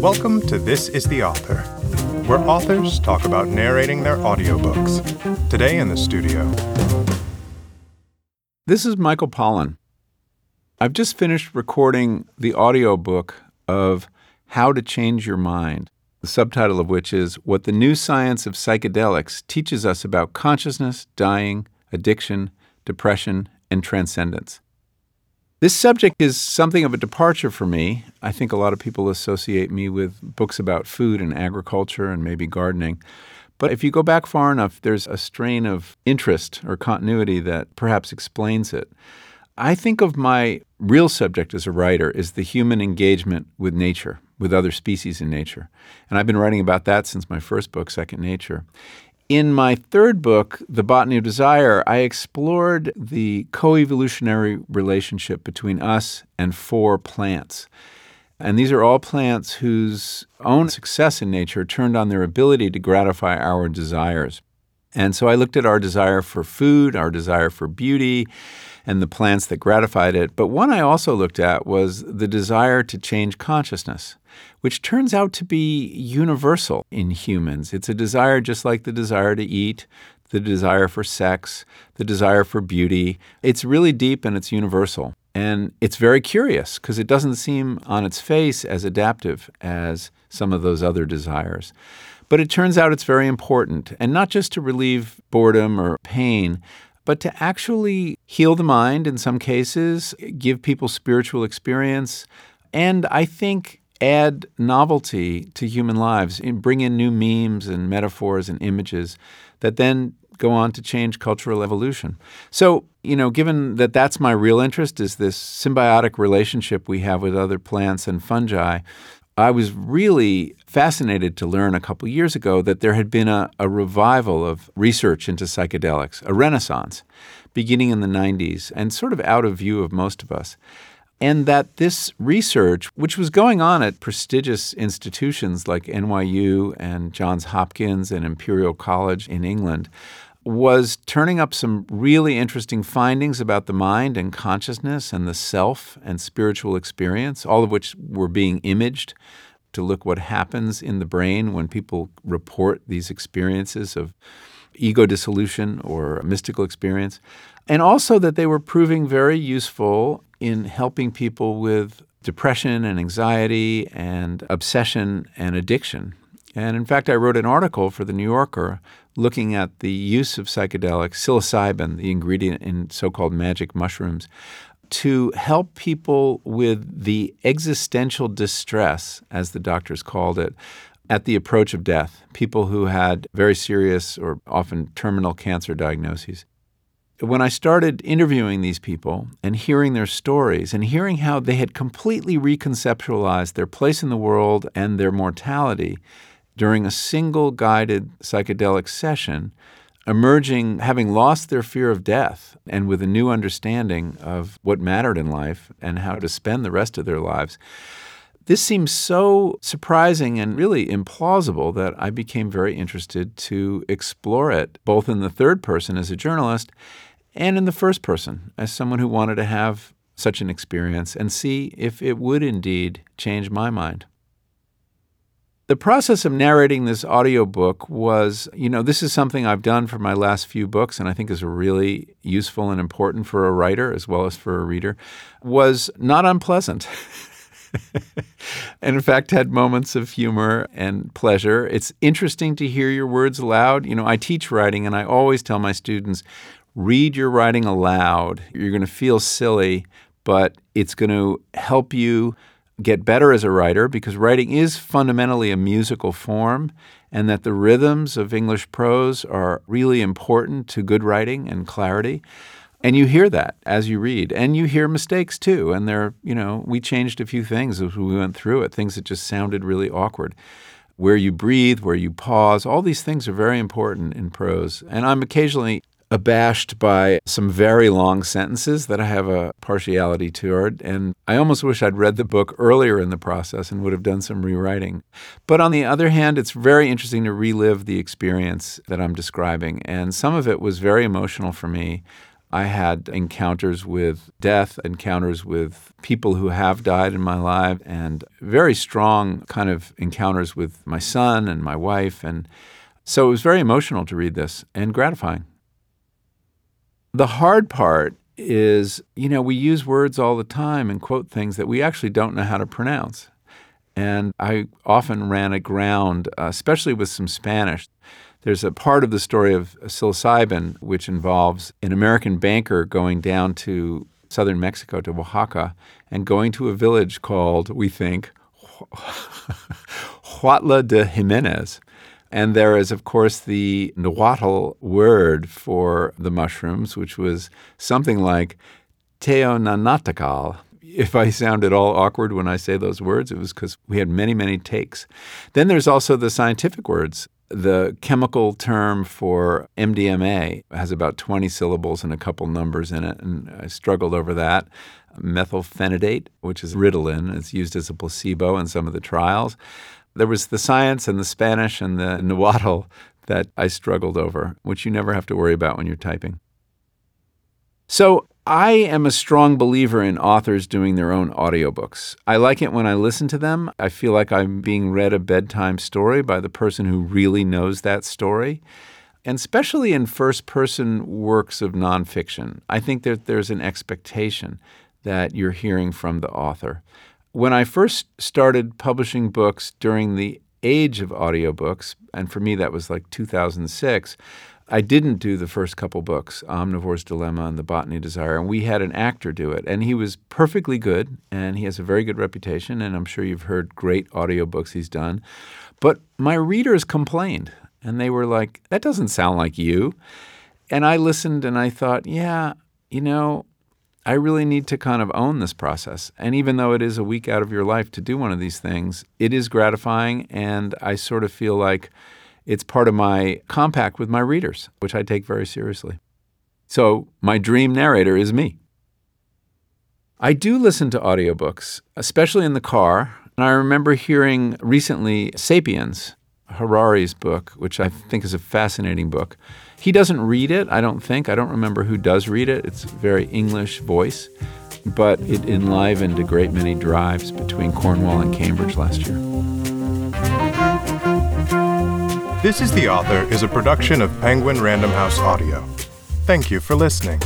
Welcome to This is the Author, where authors talk about narrating their audiobooks. Today in the studio, This is Michael Pollan. I've just finished recording the audiobook of How to Change Your Mind, the subtitle of which is What the New Science of Psychedelics Teaches Us About Consciousness, Dying, Addiction, Depression, and Transcendence. This subject is something of a departure for me. I think a lot of people associate me with books about food and agriculture and maybe gardening. But if you go back far enough, there's a strain of interest or continuity that perhaps explains it. I think of my real subject as a writer is the human engagement with nature, with other species in nature. And I've been writing about that since my first book, Second Nature. In my third book, The Botany of Desire, I explored the co-evolutionary relationship between us and four plants. And these are all plants whose own success in nature turned on their ability to gratify our desires. And so I looked at our desire for food, our desire for beauty, and the plants that gratified it. But one I also looked at was the desire to change consciousness, which turns out to be universal in humans. It's a desire just like the desire to eat, the desire for sex, the desire for beauty. It's really deep and it's universal. And it's very curious because it doesn't seem on its face as adaptive as some of those other desires. But it turns out it's very important, and not just to relieve boredom or pain, but to actually heal the mind in some cases, give people spiritual experience, and I think add novelty to human lives and bring in new memes and metaphors and images that then go on to change cultural evolution. So, you know, given that that's my real interest is this symbiotic relationship we have with other plants and fungi, I was really fascinated to learn a couple years ago that there had been a, a, revival of research into psychedelics, a renaissance, beginning in the 90s and sort of out of view of most of us. And that this research, which was going on at prestigious institutions like NYU and Johns Hopkins and Imperial College in England, was turning up some really interesting findings about the mind and consciousness and the self and spiritual experience, all of which were being imaged to look what happens in the brain when people report these experiences of ego dissolution or mystical experience. And also that they were proving very useful in helping people with depression and anxiety and obsession and addiction. And in fact, I wrote an article for the New Yorker looking at the use of psychedelics, psilocybin, the ingredient in so called magic mushrooms, to help people with the existential distress, as the doctors called it, at the approach of death, people who had very serious or often terminal cancer diagnoses. When I started interviewing these people and hearing their stories and hearing how they had completely reconceptualized their place in the world and their mortality, during a single guided psychedelic session, emerging having lost their fear of death and with a new understanding of what mattered in life and how to spend the rest of their lives. This seems so surprising and really implausible that I became very interested to explore it, both in the third person as a journalist and in the first person as someone who wanted to have such an experience and see if it would indeed change my mind. The process of narrating this audiobook was, you know, this is something I've done for my last few books and I think is really useful and important for a writer as well as for a reader, was not unpleasant. and in fact had moments of humor and pleasure. It's interesting to hear your words aloud. You know, I teach writing and I always tell my students, read your writing aloud. You're going to feel silly, but it's going to help you get better as a writer because writing is fundamentally a musical form and that the rhythms of English prose are really important to good writing and clarity. And you hear that as you read, and you hear mistakes too. And there, you know, we changed a few things as we went through it, things that just sounded really awkward. Where you breathe, where you pause, all these things are very important in prose. And I'm occasionally abashed by some very long sentences that I have a partiality toward. And I almost wish I'd read the book earlier in the process and would have done some rewriting. But on the other hand, it's very interesting to relive the experience that I'm describing. And some of it was very emotional for me. I had encounters with death, encounters with people who have died in my life, and very strong kind of encounters with my son and my wife. And so it was very emotional to read this and gratifying. The hard part is, you know, we use words all the time and quote things that we actually don't know how to pronounce. And I often ran aground, uh, especially with some Spanish. There's a part of the story of psilocybin which involves an American banker going down to southern Mexico, to Oaxaca, and going to a village called, we think, Huautla de Jimenez. And there is, of course, the Nahuatl word for the mushrooms, which was something like Teonanacatl. If I sound at all awkward when I say those words, it was because we had many, many takes. Then there's also the scientific words. The chemical term for MDMA has about 20 syllables and a couple numbers in it, and I struggled over that. Methylphenidate, which is Ritalin, It's used as a placebo in some of the trials. There was the science and the Spanish and the Nahuatl that I struggled over, which you never have to worry about when you're typing. So I am a strong believer in authors doing their own audiobooks. I like it when I listen to them. I feel like I'm being read a bedtime story by the person who really knows that story. And especially in first person works of nonfiction, I think that there's an expectation that you're hearing from the author. When I first started publishing books during the age of audiobooks, and for me that was like 2006, I didn't do the first couple books, Omnivore's Dilemma and The Botany Desire, and we had an actor do it. And he was perfectly good, and he has a very good reputation, and I'm sure you've heard great audiobooks he's done. But my readers complained, and they were like, that doesn't sound like you. And I listened and I thought, yeah, you know, I really need to kind of own this process. And even though it is a week out of your life to do one of these things, it is gratifying, and I sort of feel like it's part of my compact with my readers, which I take very seriously. So my dream narrator is me. I do listen to audiobooks, especially in the car. And I remember hearing recently Sapiens, Harari's book, which I think is a fascinating book. He doesn't read it, I don't think. I don't remember who does read it. It's a very English voice, but it enlivened a great many drives between Cornwall and Cambridge last year. This is the Author is a production of Penguin Random House Audio. Thank you for listening.